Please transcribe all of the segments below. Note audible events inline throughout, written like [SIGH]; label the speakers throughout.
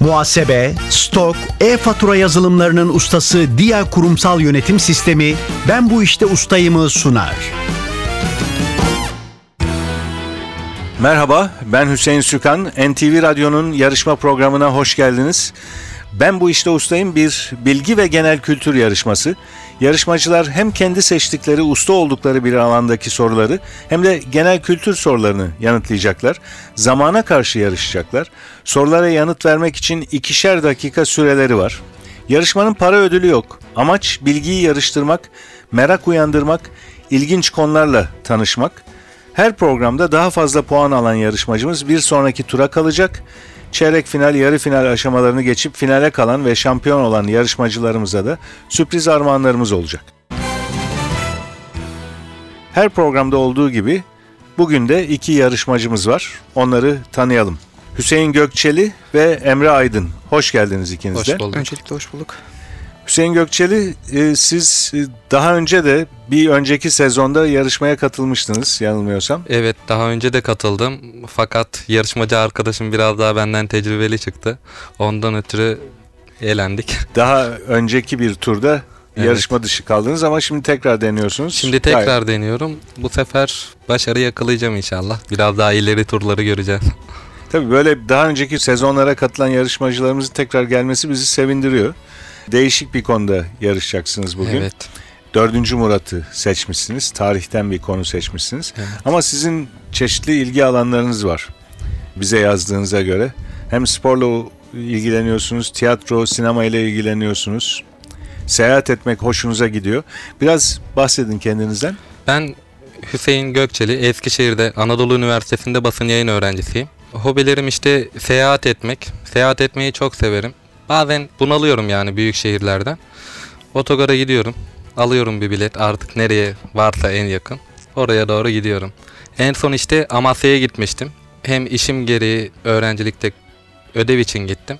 Speaker 1: Muhasebe, stok, e-fatura yazılımlarının ustası Dia Kurumsal Yönetim Sistemi Ben Bu İşte Ustayım'ı sunar.
Speaker 2: Merhaba, ben Hüseyin Sükan. NTV Radyo'nun yarışma programına hoş geldiniz. Ben bu işte ustayım bir bilgi ve genel kültür yarışması. Yarışmacılar hem kendi seçtikleri usta oldukları bir alandaki soruları hem de genel kültür sorularını yanıtlayacaklar. Zamana karşı yarışacaklar. Sorulara yanıt vermek için ikişer dakika süreleri var. Yarışmanın para ödülü yok. Amaç bilgiyi yarıştırmak, merak uyandırmak, ilginç konularla tanışmak. Her programda daha fazla puan alan yarışmacımız bir sonraki tura kalacak. Çeyrek final, yarı final aşamalarını geçip finale kalan ve şampiyon olan yarışmacılarımıza da sürpriz armağanlarımız olacak. Her programda olduğu gibi bugün de iki yarışmacımız var. Onları tanıyalım. Hüseyin Gökçeli ve Emre Aydın. Hoş geldiniz ikiniz
Speaker 3: Hoş
Speaker 2: de.
Speaker 3: bulduk.
Speaker 4: Öncelikle hoş bulduk.
Speaker 2: Hüseyin Gökçeli, e, siz e, daha önce de bir önceki sezonda yarışmaya katılmıştınız yanılmıyorsam.
Speaker 3: Evet daha önce de katıldım. Fakat yarışmacı arkadaşım biraz daha benden tecrübeli çıktı. Ondan ötürü eğlendik. [LAUGHS]
Speaker 2: Daha önceki bir turda
Speaker 3: Evet.
Speaker 2: yarışma dışı kaldınız ama şimdi tekrar deniyorsunuz.
Speaker 3: Şimdi
Speaker 2: Gayet-
Speaker 3: tekrar deniyorum. Bu sefer başarı yakalayacağım inşallah. Biraz daha ileri turları göreceğiz. [LAUGHS]
Speaker 2: Tabii böyle daha önceki sezonlara katılan yarışmacılarımızın tekrar gelmesi bizi sevindiriyor. Değişik bir konuda yarışacaksınız bugün.
Speaker 3: Evet.
Speaker 2: Dördüncü Murat'ı seçmişsiniz. Tarihten bir konu seçmişsiniz.
Speaker 3: Evet.
Speaker 2: Ama sizin çeşitli ilgi alanlarınız var. Bize yazdığınıza göre. Hem sporla ilgileniyorsunuz, tiyatro, sinema ile ilgileniyorsunuz. Seyahat etmek hoşunuza gidiyor. Biraz bahsedin kendinizden.
Speaker 3: Ben Hüseyin Gökçeli, Eskişehir'de Anadolu Üniversitesi'nde basın yayın öğrencisiyim. Hobilerim işte seyahat etmek. Seyahat etmeyi çok severim. Bazen bunalıyorum yani büyük şehirlerden. Otogara gidiyorum. Alıyorum bir bilet artık nereye varsa en yakın. Oraya doğru gidiyorum. En son işte Amasya'ya gitmiştim. Hem işim gereği öğrencilikte ödev için gittim.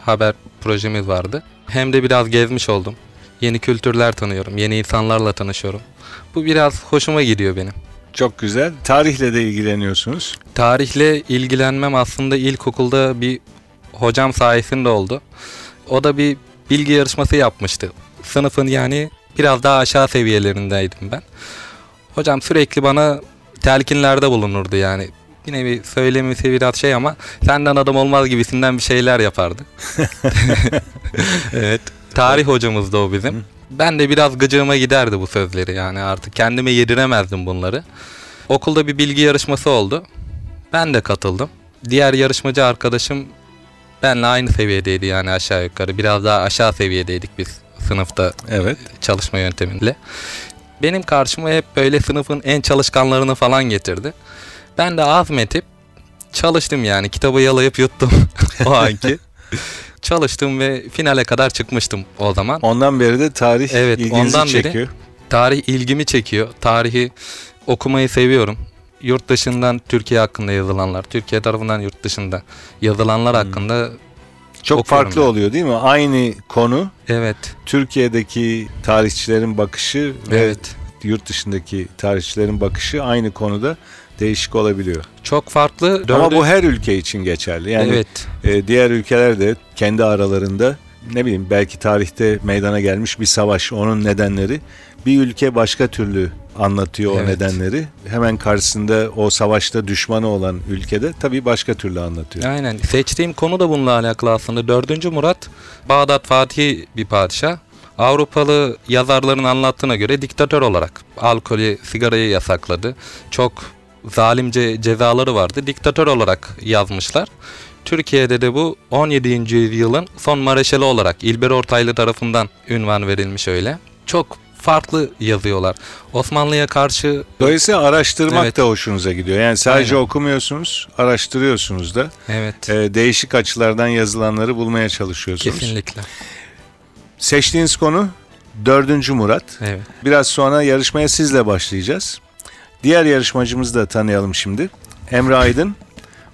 Speaker 3: Haber projemiz vardı. Hem de biraz gezmiş oldum. Yeni kültürler tanıyorum. Yeni insanlarla tanışıyorum. Bu biraz hoşuma gidiyor benim.
Speaker 2: Çok güzel. Tarihle de ilgileniyorsunuz.
Speaker 3: Tarihle ilgilenmem aslında ilkokulda bir hocam sayesinde oldu. O da bir bilgi yarışması yapmıştı. Sınıfın yani biraz daha aşağı seviyelerindeydim ben. Hocam sürekli bana telkinlerde bulunurdu yani. Bir nevi söylemesi biraz şey ama senden adam olmaz gibisinden bir şeyler yapardı. [LAUGHS] evet. Tarih hocamızdı o bizim. Ben de biraz gıcığıma giderdi bu sözleri yani artık kendime yediremezdim bunları. Okulda bir bilgi yarışması oldu. Ben de katıldım. Diğer yarışmacı arkadaşım benle aynı seviyedeydi yani aşağı yukarı. Biraz daha aşağı seviyedeydik biz sınıfta
Speaker 2: Evet.
Speaker 3: çalışma yöntemiyle. Benim karşıma hep böyle sınıfın en çalışkanlarını falan getirdi. Ben de azmetip çalıştım yani kitabı yalayıp yuttum [LAUGHS] o anki. Çalıştım ve finale kadar çıkmıştım o zaman.
Speaker 2: Ondan beri de tarih
Speaker 3: Evet,
Speaker 2: ilginizi
Speaker 3: ondan beri-
Speaker 2: çekiyor.
Speaker 3: Tarih ilgimi çekiyor. Tarihi okumayı seviyorum. Yurt dışından Türkiye hakkında yazılanlar, Türkiye tarafından yurt dışında yazılanlar hakkında
Speaker 2: Çok
Speaker 3: okuyorum
Speaker 2: farklı
Speaker 3: ben.
Speaker 2: oluyor değil mi? Aynı konu
Speaker 3: evet,
Speaker 2: Türkiye'deki tarihçilerin bakışı ve
Speaker 3: evet.
Speaker 2: yurt dışındaki tarihçilerin bakışı aynı konuda değişik olabiliyor.
Speaker 3: Çok farklı.
Speaker 2: Ama
Speaker 3: Dördü-
Speaker 2: bu her ülke için geçerli. Yani
Speaker 3: evet,
Speaker 2: e, diğer ülkeler de kendi aralarında ne bileyim belki tarihte meydana gelmiş bir savaş, onun nedenleri bir ülke başka türlü anlatıyor o
Speaker 3: Evet.
Speaker 2: nedenleri. Hemen karşısında o savaşta düşmanı olan ülkede tabii başka türlü anlatıyor.
Speaker 3: aynen. Seçtiğim konu da bununla alakalı aslında. Dördüncü Murat, Bağdat Fatih bir padişah. Avrupalı yazarların anlattığına göre diktatör olarak alkolü, sigarayı yasakladı. Çok zalimce cezaları vardı. Diktatör olarak yazmışlar. Türkiye'de de bu 17. yüzyılın son mareşali olarak İlber Ortaylı tarafından ünvan verilmiş öyle. Çok farklı yazıyorlar. Osmanlı'ya karşı
Speaker 2: Dolayısıyla araştırmak
Speaker 3: Evet.
Speaker 2: da hoşunuza gidiyor. Yani sadece
Speaker 3: Aynen.
Speaker 2: okumuyorsunuz, araştırıyorsunuz da.
Speaker 3: evet
Speaker 2: E, değişik açılardan yazılanları bulmaya çalışıyorsunuz.
Speaker 3: kesinlikle.
Speaker 2: Seçtiğiniz konu 4. Murat.
Speaker 3: Evet.
Speaker 2: Biraz sonra yarışmaya sizle başlayacağız. Diğer yarışmacımızı da tanıyalım şimdi. Emre Aydın.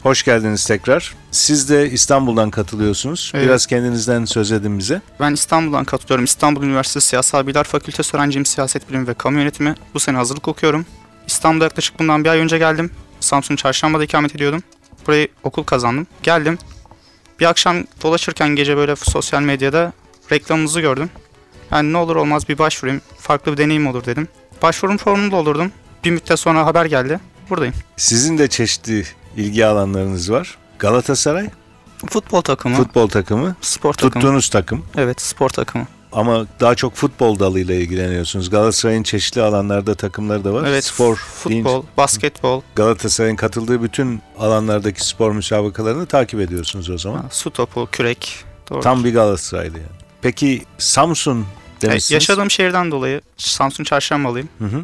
Speaker 2: Hoş geldiniz tekrar. Siz de İstanbul'dan katılıyorsunuz.
Speaker 4: Evet.
Speaker 2: Biraz kendinizden söz edin bize.
Speaker 4: Ben İstanbul'dan katılıyorum. İstanbul Üniversitesi Siyasal Bilgiler Fakültesi öğrenciyim. Siyaset Bilimi ve Kamu Yönetimi. Bu sene hazırlık okuyorum. İstanbul'a yaklaşık bundan bir ay önce geldim. Samsun Çarşamba'da ikamet ediyordum. Burayı okul kazandım. Geldim. Bir akşam dolaşırken gece böyle sosyal medyada reklamınızı gördüm. Yani ne olur olmaz bir başvurayım. Farklı bir deneyim olur dedim. Başvurum formunu doldurdum. Bir müddet sonra haber geldi. Buradayım.
Speaker 2: Sizin de çeşitli ilgi alanlarınız var. Galatasaray,
Speaker 4: Futbol takımı,
Speaker 2: futbol takımı,
Speaker 4: spor takımı.
Speaker 2: tuttuğunuz takım.
Speaker 4: Evet, spor takımı.
Speaker 2: Ama daha çok futbol dalıyla ilgileniyorsunuz. Galatasaray'ın çeşitli alanlarda takımları da var.
Speaker 4: Evet,
Speaker 2: Spor,
Speaker 4: futbol,
Speaker 2: deyince
Speaker 4: basketbol,
Speaker 2: Galatasaray'ın katıldığı bütün alanlardaki spor müsabakalarını takip ediyorsunuz o zaman.
Speaker 4: ha, su topu, kürek. Doğru.
Speaker 2: Tam bir Galatasaraylı yani. Peki Samsun
Speaker 4: E,
Speaker 2: demişsiniz.
Speaker 4: yaşadığım şehirden dolayı Samsun Çarşambalıyım.
Speaker 2: Hı hı.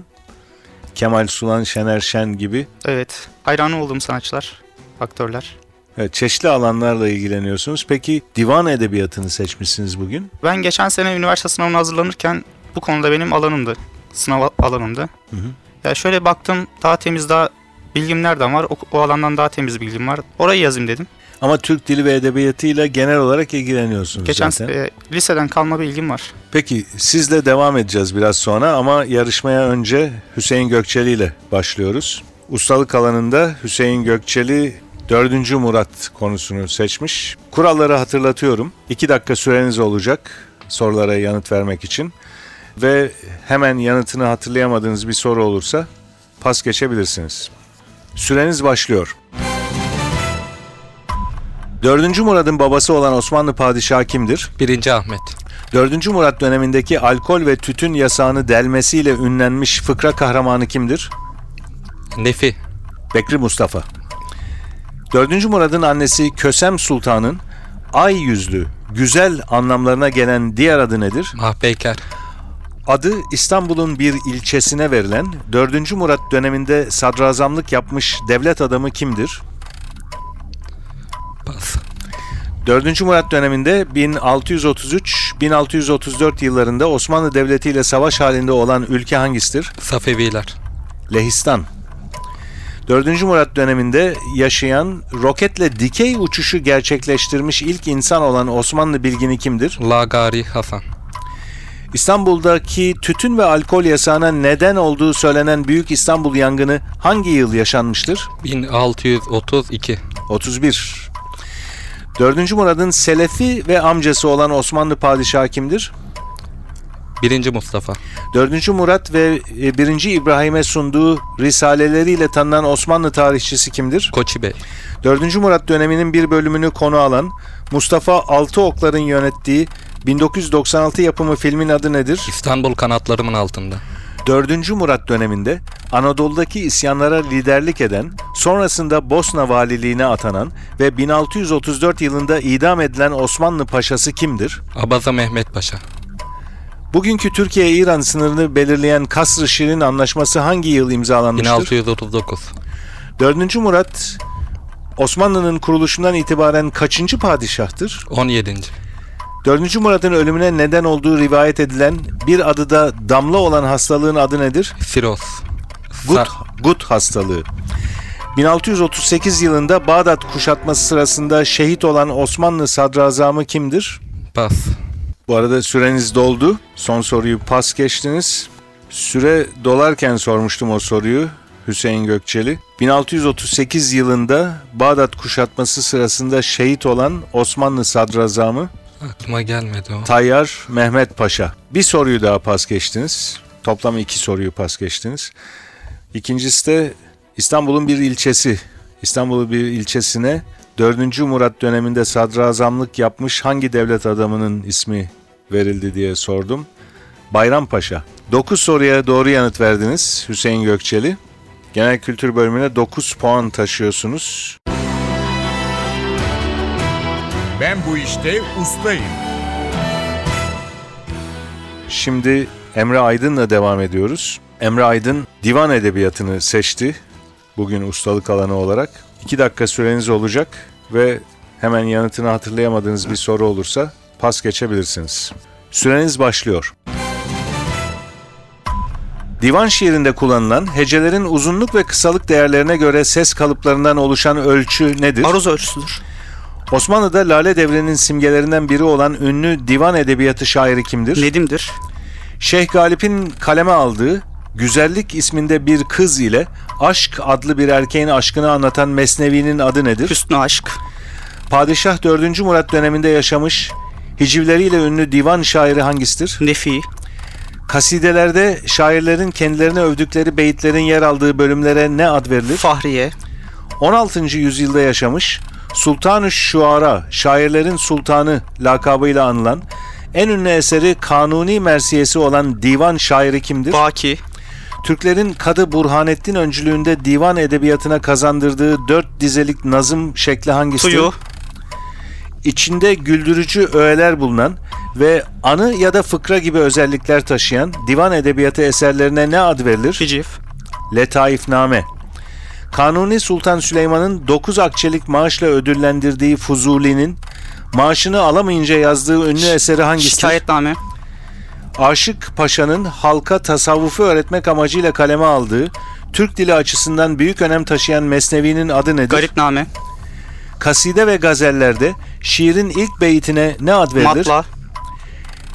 Speaker 2: Kemal Sulan, Şener Şen gibi
Speaker 4: Evet, hayranı olduğum sanatçılar, aktörler.
Speaker 2: evet, çeşitli alanlarla ilgileniyorsunuz. Peki divan edebiyatını seçmişsiniz bugün.
Speaker 4: Ben geçen sene üniversite sınavına hazırlanırken bu konuda benim alanımdı. Sınav alanımdı.
Speaker 2: Hı hı.
Speaker 4: Ya şöyle baktım daha temiz daha bilgim nereden var? O, o alandan daha temiz bilgim var. Orayı yazayım dedim.
Speaker 2: Ama Türk dili ve edebiyatıyla genel olarak ilgileniyorsunuz
Speaker 4: Geçen
Speaker 2: zaten.
Speaker 4: e, liseden kalma bilgim var.
Speaker 2: Peki sizle devam edeceğiz biraz sonra ama yarışmaya önce Hüseyin Gökçeli ile başlıyoruz. Ustalık alanında Hüseyin Gökçeli 4. Murat konusunu seçmiş. Kuralları hatırlatıyorum. 2 dakika süreniz olacak sorulara yanıt vermek için. Ve hemen yanıtını hatırlayamadığınız bir soru olursa pas geçebilirsiniz. Süreniz başlıyor. 4. Murad'ın babası olan Osmanlı padişahı kimdir?
Speaker 3: 1. Ahmet.
Speaker 2: 4. Murat dönemindeki alkol ve tütün yasağını delmesiyle ünlenmiş fıkra kahramanı kimdir?
Speaker 3: Nefi.
Speaker 2: Bekri Mustafa. 4. Murad'ın annesi Kösem Sultan'ın ay yüzlü, güzel anlamlarına gelen diğer adı nedir?
Speaker 3: Mahpeyker.
Speaker 2: Adı İstanbul'un bir ilçesine verilen 4. Murat döneminde sadrazamlık yapmış devlet adamı kimdir? 4. Murat döneminde 1633-1634 yıllarında Osmanlı Devleti ile savaş halinde olan ülke hangisidir?
Speaker 3: Safeviler.
Speaker 2: Lehistan. 4. Murat döneminde yaşayan roketle dikey uçuşu gerçekleştirmiş ilk insan olan Osmanlı bilgini kimdir?
Speaker 3: Lagari Hasan.
Speaker 2: İstanbul'daki tütün ve alkol yasağına neden olduğu söylenen Büyük İstanbul yangını hangi yıl yaşanmıştır?
Speaker 3: 1632.
Speaker 2: 31. 4. Murad'ın Selefi ve amcası olan Osmanlı padişahı kimdir?
Speaker 3: 1. Mustafa.
Speaker 2: 4. Murat ve 1. İbrahim'e sunduğu risaleleriyle tanınan Osmanlı tarihçisi kimdir?
Speaker 3: Koçi Bey.
Speaker 2: 4. Murat döneminin bir bölümünü konu alan Mustafa Altıoklar'ın yönettiği 1996 yapımı filmin adı nedir?
Speaker 3: İstanbul kanatlarımın altında.
Speaker 2: 4. Murat döneminde Anadolu'daki isyanlara liderlik eden, sonrasında Bosna valiliğine atanan ve 1634 yılında idam edilen Osmanlı paşası kimdir?
Speaker 3: Abaza Mehmet Paşa.
Speaker 2: Bugünkü Türkiye-İran sınırını belirleyen Kasr-ı Şirin Anlaşması hangi yıl imzalanmıştır?
Speaker 3: 1639.
Speaker 2: 4. Murat Osmanlı'nın kuruluşundan itibaren kaçıncı padişahtır?
Speaker 3: 17.
Speaker 2: 4. Murat'ın ölümüne neden olduğu rivayet edilen bir adı da damla olan hastalığın adı nedir?
Speaker 3: Firoz.
Speaker 2: Gut, Gut hastalığı. 1638 yılında Bağdat kuşatması sırasında şehit olan Osmanlı sadrazamı kimdir?
Speaker 3: Pas.
Speaker 2: Bu arada süreniz doldu. Son soruyu pas geçtiniz. Süre dolarken sormuştum o soruyu Hüseyin Gökçeli. 1638 yılında Bağdat kuşatması sırasında şehit olan Osmanlı sadrazamı
Speaker 3: Aklıma gelmedi o.
Speaker 2: Tayyar Mehmet Paşa. Bir soruyu daha pas geçtiniz. Toplam iki soruyu pas geçtiniz. İkincisi de İstanbul'un bir ilçesi. İstanbul'un bir ilçesine 4. Murat döneminde sadrazamlık yapmış hangi devlet adamının ismi verildi diye sordum. Bayrampaşa. 9 soruya doğru yanıt verdiniz Hüseyin Gökçeli. Genel kültür bölümüne 9 puan taşıyorsunuz.
Speaker 5: Ben bu işte ustayım.
Speaker 2: Şimdi Emre Aydın'la devam ediyoruz. Emre Aydın divan edebiyatını seçti. Bugün ustalık alanı olarak. 2 dakika süreniz olacak ve hemen yanıtını hatırlayamadığınız bir soru olursa pas geçebilirsiniz. Süreniz başlıyor. Divan şiirinde kullanılan hecelerin uzunluk ve kısalık değerlerine göre ses kalıplarından oluşan ölçü nedir?
Speaker 4: Aruz ölçüsüdür.
Speaker 2: Osmanlı'da Lale Devri'nin simgelerinden biri olan ünlü divan edebiyatı şairi kimdir?
Speaker 4: Nedim'dir.
Speaker 2: Şeyh Galip'in kaleme aldığı Güzellik isminde bir kız ile Aşk adlı bir erkeğin aşkını anlatan Mesnevi'nin adı nedir?
Speaker 4: Hüsnü aşk.
Speaker 2: Padişah 4. Murat döneminde yaşamış, hicivleriyle ünlü divan şairi hangisidir?
Speaker 4: Nefi,
Speaker 2: Kasidelerde şairlerin kendilerini övdükleri beyitlerin yer aldığı bölümlere ne ad verilir?
Speaker 4: Fahriye,
Speaker 2: 16. yüzyılda yaşamış, Sultan-ı Şuara, şairlerin sultanı lakabıyla anılan, en ünlü eseri Kanuni Mersiyesi olan divan şairi kimdir?
Speaker 4: Baki,
Speaker 2: Türklerin Kadı Burhanettin öncülüğünde divan edebiyatına kazandırdığı dört dizelik nazım şekli hangisidir?
Speaker 4: Tuyu,
Speaker 2: İçinde güldürücü öğeler bulunan ve anı ya da fıkra gibi özellikler taşıyan divan edebiyatı eserlerine ne ad verilir?
Speaker 4: Hicif,
Speaker 2: Letaifname. Kanuni Sultan Süleyman'ın 9 akçelik maaşla ödüllendirdiği Fuzuli'nin maaşını alamayınca yazdığı ünlü eseri hangisidir?
Speaker 4: Şikayetname,
Speaker 2: Aşık Paşa'nın halka tasavvufu öğretmek amacıyla kaleme aldığı, Türk dili açısından büyük önem taşıyan Mesnevi'nin adı nedir?
Speaker 4: Garipname,
Speaker 2: Kaside ve gazellerde şiirin ilk beytine ne ad verilir?
Speaker 4: Matla,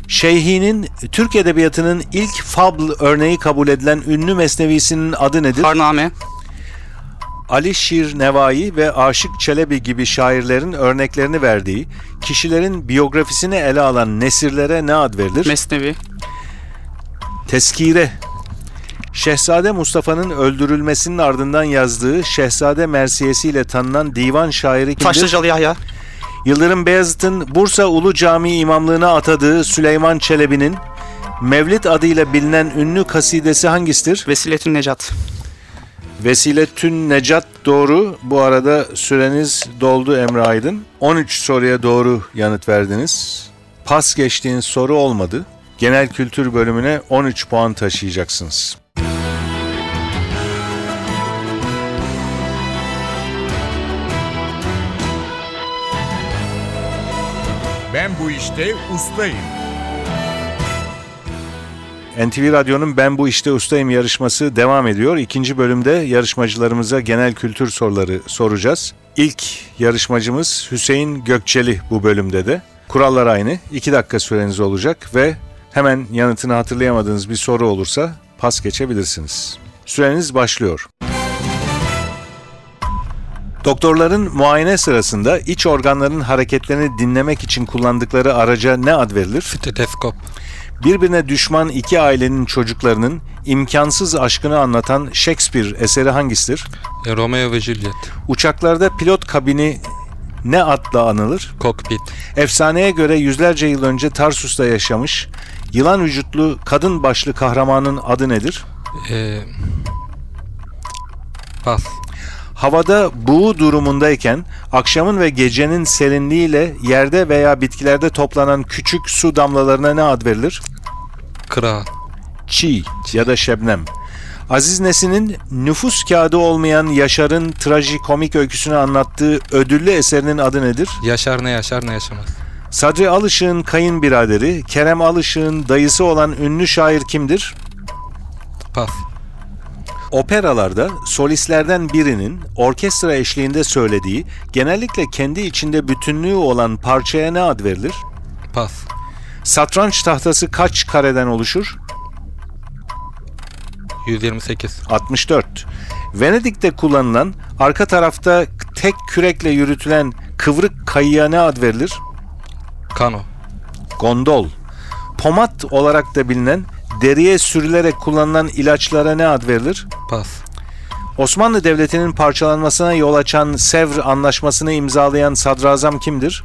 Speaker 2: Şeyhi'nin Türk edebiyatının ilk fabl örneği kabul edilen ünlü mesnevisinin adı nedir?
Speaker 4: Karname,
Speaker 2: Ali Şir Nevai ve Aşık Çelebi gibi şairlerin örneklerini verdiği, kişilerin biyografisini ele alan nesirlere ne ad verilir?
Speaker 4: Mesnevi,
Speaker 2: Teskire. Şehzade Mustafa'nın öldürülmesinin ardından yazdığı Şehzade Mersiyesi ile tanınan divan şairi kimdir?
Speaker 4: Taşlıcalı Yahya,
Speaker 2: Yıldırım Beyazıt'ın Bursa Ulu Camii imamlığına atadığı Süleyman Çelebi'nin Mevlid adıyla bilinen ünlü kasidesi hangisidir?
Speaker 4: Vesiletün Necat.
Speaker 2: Vesiletün Necat doğru. Bu arada süreniz doldu Emre Aydın. 13 soruya doğru yanıt verdiniz. Pas geçtiğiniz soru olmadı. Genel kültür bölümüne 13 puan taşıyacaksınız.
Speaker 5: Ben bu işte ustayım.
Speaker 2: NTV Radyo'nun Ben Bu İşte Ustayım yarışması devam ediyor. İkinci bölümde yarışmacılarımıza genel kültür soruları soracağız. İlk yarışmacımız Hüseyin Gökçeli bu bölümde de. Kurallar aynı. 2 dakika süreniz olacak ve hemen yanıtını hatırlayamadığınız bir soru olursa pas geçebilirsiniz. Süreniz başlıyor. Doktorların muayene sırasında iç organların hareketlerini dinlemek için kullandıkları araca ne ad verilir?
Speaker 3: Steteskop.
Speaker 2: Birbirine düşman iki ailenin çocuklarının imkansız aşkını anlatan Shakespeare eseri hangisidir?
Speaker 3: E, Romeo ve Juliet.
Speaker 2: Uçaklarda pilot kabini ne adla anılır?
Speaker 3: Kokpit.
Speaker 2: Efsaneye göre yüzlerce yıl önce Tarsus'ta yaşamış yılan vücutlu kadın başlı kahramanın adı nedir?
Speaker 3: E, pas.
Speaker 2: Havada buğu durumundayken akşamın ve gecenin serinliğiyle yerde veya bitkilerde toplanan küçük su damlalarına ne ad verilir?
Speaker 3: Kıra.
Speaker 2: Çiğ ya da şebnem. Aziz Nesin'in nüfus kağıdı olmayan Yaşar'ın trajikomik öyküsünü anlattığı ödüllü eserinin adı nedir?
Speaker 3: Yaşar ne yaşar ne yaşamaz.
Speaker 2: Sadri Alışık'ın kayınbiraderi, Kerem Alışık'ın dayısı olan ünlü şair kimdir?
Speaker 3: Pas.
Speaker 2: Operalarda solistlerden birinin orkestra eşliğinde söylediği, genellikle kendi içinde bütünlüğü olan parçaya ne ad verilir?
Speaker 3: Pas.
Speaker 2: Satranç tahtası kaç kareden oluşur?
Speaker 3: 128.
Speaker 2: 64. Venedik'te kullanılan, arka tarafta tek kürekle yürütülen kıvrık kayıya ne ad verilir?
Speaker 3: Kano.
Speaker 2: Gondol. Pomat olarak da bilinen, deriye sürülerek kullanılan ilaçlara ne ad verilir?
Speaker 3: Pas.
Speaker 2: Osmanlı Devleti'nin parçalanmasına yol açan Sevr Anlaşması'nı imzalayan sadrazam kimdir?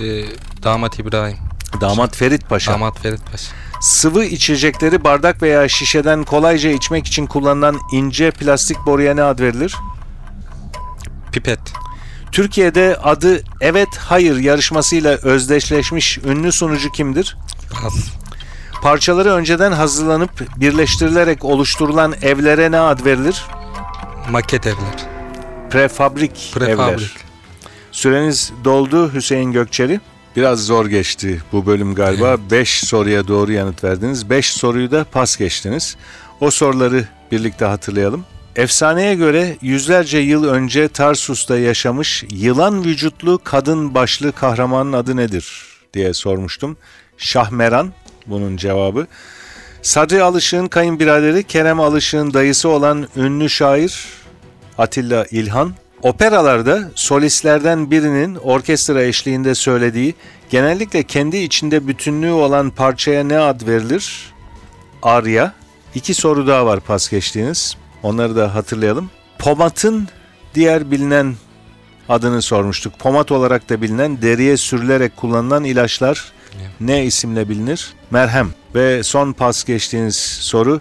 Speaker 3: E, Damat İbrahim.
Speaker 2: Damat Ferit Paşa.
Speaker 3: Damat Ferit Paşa.
Speaker 2: Sıvı içecekleri bardak veya şişeden kolayca içmek için kullanılan ince plastik boruya ne ad verilir?
Speaker 3: Pipet.
Speaker 2: Türkiye'de adı Evet Hayır yarışmasıyla özdeşleşmiş ünlü sunucu kimdir?
Speaker 3: Pas.
Speaker 2: Parçaları önceden hazırlanıp birleştirilerek oluşturulan evlere ne ad verilir?
Speaker 3: Maket evler.
Speaker 2: Prefabrik,
Speaker 3: Prefabrik.
Speaker 2: evler. Süreniz doldu Hüseyin Gökçeli. Biraz zor geçti bu bölüm galiba. 5 soruya doğru yanıt verdiniz. 5 soruyu da pas geçtiniz. O soruları birlikte hatırlayalım. Efsaneye göre yüzlerce yıl önce Tarsus'ta yaşamış yılan vücutlu kadın başlı kahramanın adı nedir diye sormuştum. Şahmeran bunun cevabı. Sadri Alışık'ın kayınbiraderi Kerem Alışık'ın dayısı olan ünlü şair Atilla İlhan Operalarda solistlerden birinin orkestra eşliğinde söylediği, genellikle kendi içinde bütünlüğü olan parçaya ne ad verilir? Arya. İki soru daha var pas geçtiğiniz. Onları da hatırlayalım. Pomat'ın diğer bilinen adını sormuştuk. Pomat olarak da bilinen deriye sürülerek kullanılan ilaçlar ne isimle bilinir? Merhem. Ve son pas geçtiğiniz soru.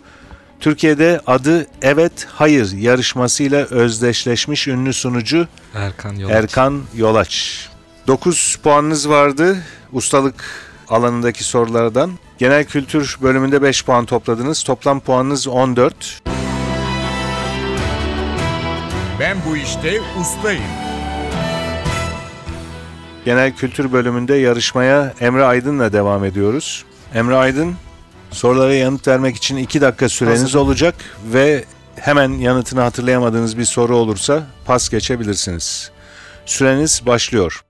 Speaker 2: Türkiye'de adı Evet Hayır yarışmasıyla özdeşleşmiş ünlü sunucu
Speaker 3: Erkan Yolaç.
Speaker 2: Erkan Yolaç. 9 puanınız vardı ustalık alanındaki sorulardan. Genel kültür bölümünde 5 puan topladınız. Toplam puanınız 14.
Speaker 5: Ben bu işte ustayım.
Speaker 2: Genel kültür bölümünde yarışmaya Emre Aydın'la devam ediyoruz. Emre Aydın sorulara yanıt vermek için 2 dakika süreniz
Speaker 4: Hazır.
Speaker 2: olacak ve hemen yanıtını hatırlayamadığınız bir soru olursa pas geçebilirsiniz. Süreniz başlıyor.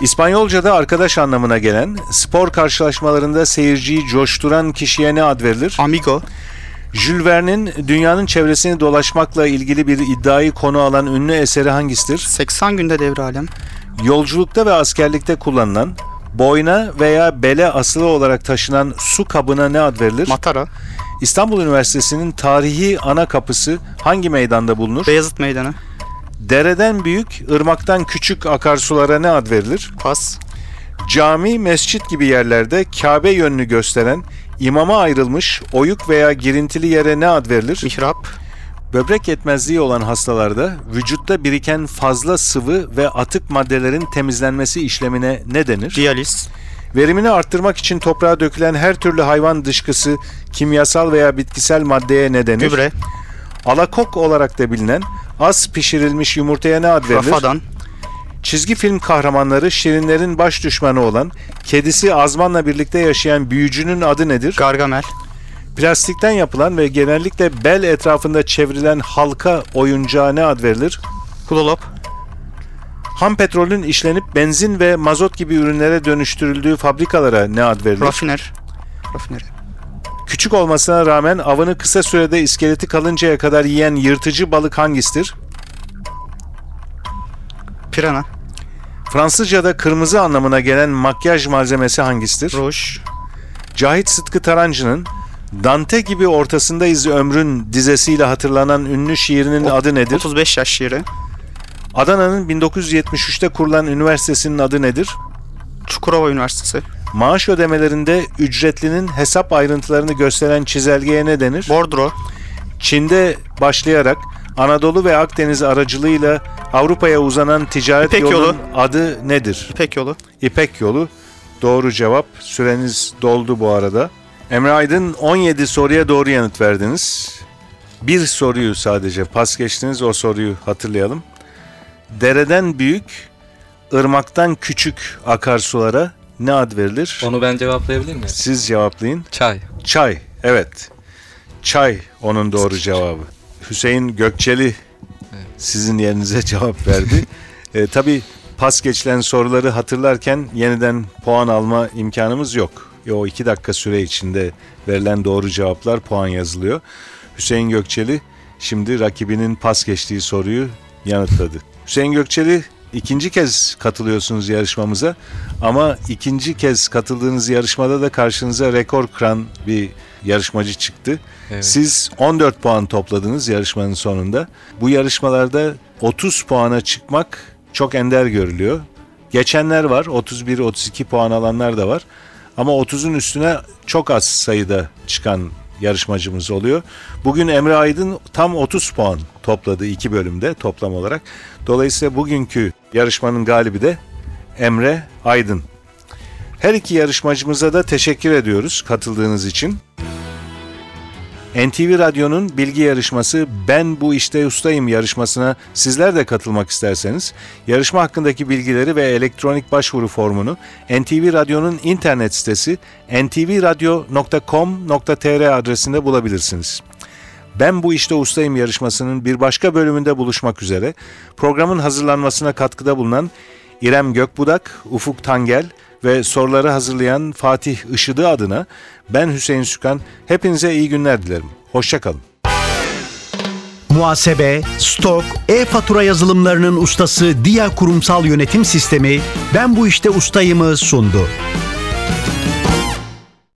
Speaker 2: İspanyolca'da arkadaş anlamına gelen, spor karşılaşmalarında seyirciyi coşturan kişiye ne ad verilir?
Speaker 4: Amigo.
Speaker 2: Jules Verne'in dünyanın çevresini dolaşmakla ilgili bir iddiayı konu alan ünlü eseri hangisidir?
Speaker 4: 80 günde devre alem.
Speaker 2: Yolculukta ve askerlikte kullanılan, boyna veya bele asılı olarak taşınan su kabına ne ad verilir?
Speaker 4: Matara.
Speaker 2: İstanbul Üniversitesi'nin tarihi ana kapısı hangi meydanda bulunur?
Speaker 4: Beyazıt Meydanı.
Speaker 2: Dereden büyük, ırmaktan küçük akarsulara ne ad verilir?
Speaker 4: Pas.
Speaker 2: Cami, mescit gibi yerlerde Kabe yönünü gösteren, imama ayrılmış, oyuk veya girintili yere ne ad verilir?
Speaker 4: Mihrap.
Speaker 2: Böbrek yetmezliği olan hastalarda vücutta biriken fazla sıvı ve atık maddelerin temizlenmesi işlemine ne denir?
Speaker 4: Diyaliz.
Speaker 2: Verimini arttırmak için toprağa dökülen her türlü hayvan dışkısı kimyasal veya bitkisel maddeye ne denir?
Speaker 4: Gübre.
Speaker 2: Alakok olarak da bilinen az pişirilmiş yumurtaya ne ad verilir?
Speaker 4: Rafadan.
Speaker 2: Çizgi film kahramanları Şirinlerin baş düşmanı olan, kedisi Azman'la birlikte yaşayan büyücünün adı nedir?
Speaker 4: Gargamel.
Speaker 2: Plastikten yapılan ve genellikle bel etrafında çevrilen halka oyuncağa ne ad verilir?
Speaker 4: Hulolop.
Speaker 2: Ham petrolün işlenip benzin ve mazot gibi ürünlere dönüştürüldüğü fabrikalara ne ad verilir?
Speaker 4: Rafiner. Rafineri.
Speaker 2: Küçük olmasına rağmen avını kısa sürede iskeleti kalıncaya kadar yiyen yırtıcı balık hangisidir?
Speaker 4: Pirana.
Speaker 2: Fransızca'da kırmızı anlamına gelen makyaj malzemesi hangisidir?
Speaker 4: Ruj.
Speaker 2: Cahit Sıtkı Tarancı'nın Dante gibi ortasındayız ömrün dizesiyle hatırlanan ünlü şiirinin
Speaker 4: O-
Speaker 2: adı nedir?
Speaker 4: 35 yaş şiiri.
Speaker 2: Adana'nın 1973'te kurulan üniversitesinin adı nedir?
Speaker 4: Çukurova Üniversitesi.
Speaker 2: Maaş ödemelerinde ücretlinin hesap ayrıntılarını gösteren çizelgeye ne denir?
Speaker 4: Bordro.
Speaker 2: Çin'de başlayarak Anadolu ve Akdeniz aracılığıyla Avrupa'ya uzanan ticaret
Speaker 4: İpek
Speaker 2: yolunun
Speaker 4: yolu.
Speaker 2: adı nedir?
Speaker 4: İpek yolu.
Speaker 2: İpek yolu. Doğru cevap. Süreniz doldu bu arada. Emre Aydın 17 soruya doğru yanıt verdiniz. Bir soruyu sadece pas geçtiniz. O soruyu hatırlayalım. Dereden büyük, ırmaktan küçük akarsulara ne ad verilir?
Speaker 3: Onu ben cevaplayabilir miyim?
Speaker 2: Siz cevaplayın.
Speaker 3: Çay.
Speaker 2: Çay. Evet. Çay onun doğru cevabı. Hüseyin Gökçeli sizin yerinize cevap verdi. [LAUGHS] e, tabii pas geçilen soruları hatırlarken yeniden puan alma imkanımız yok. E, o iki dakika süre içinde verilen doğru cevaplar puan yazılıyor. Hüseyin Gökçeli şimdi rakibinin pas geçtiği soruyu yanıtladı. Hüseyin Gökçeli ikinci kez katılıyorsunuz yarışmamıza ama ikinci kez katıldığınız yarışmada da karşınıza rekor kıran bir yarışmacı çıktı.
Speaker 3: Evet.
Speaker 2: Siz 14 puan topladınız yarışmanın sonunda. Bu yarışmalarda 30 puana çıkmak çok ender görülüyor. Geçenler var, 31-32 puan alanlar da var. Ama 30'un üstüne çok az sayıda çıkan yarışmacımız oluyor. Bugün Emre Aydın tam 30 puan topladı iki bölümde toplam olarak. Dolayısıyla bugünkü yarışmanın galibi de Emre Aydın. Her iki yarışmacımıza da teşekkür ediyoruz katıldığınız için. NTV Radyo'nun bilgi yarışması Ben Bu İşte Ustayım yarışmasına sizler de katılmak isterseniz yarışma hakkındaki bilgileri ve elektronik başvuru formunu NTV Radyo'nun internet sitesi ntvradio.com.tr adresinde bulabilirsiniz. Ben Bu İşte Ustayım yarışmasının bir başka bölümünde buluşmak üzere programın hazırlanmasına katkıda bulunan İrem Gökbudak, Ufuk Tangel ve soruları hazırlayan Fatih Işıdı adına ben Hüseyin Sükan hepinize iyi günler dilerim. Hoşçakalın.
Speaker 1: muhasebe, stok, e-fatura yazılımlarının ustası Dia Kurumsal Yönetim Sistemi Ben Bu İşte Ustayım'ı sundu.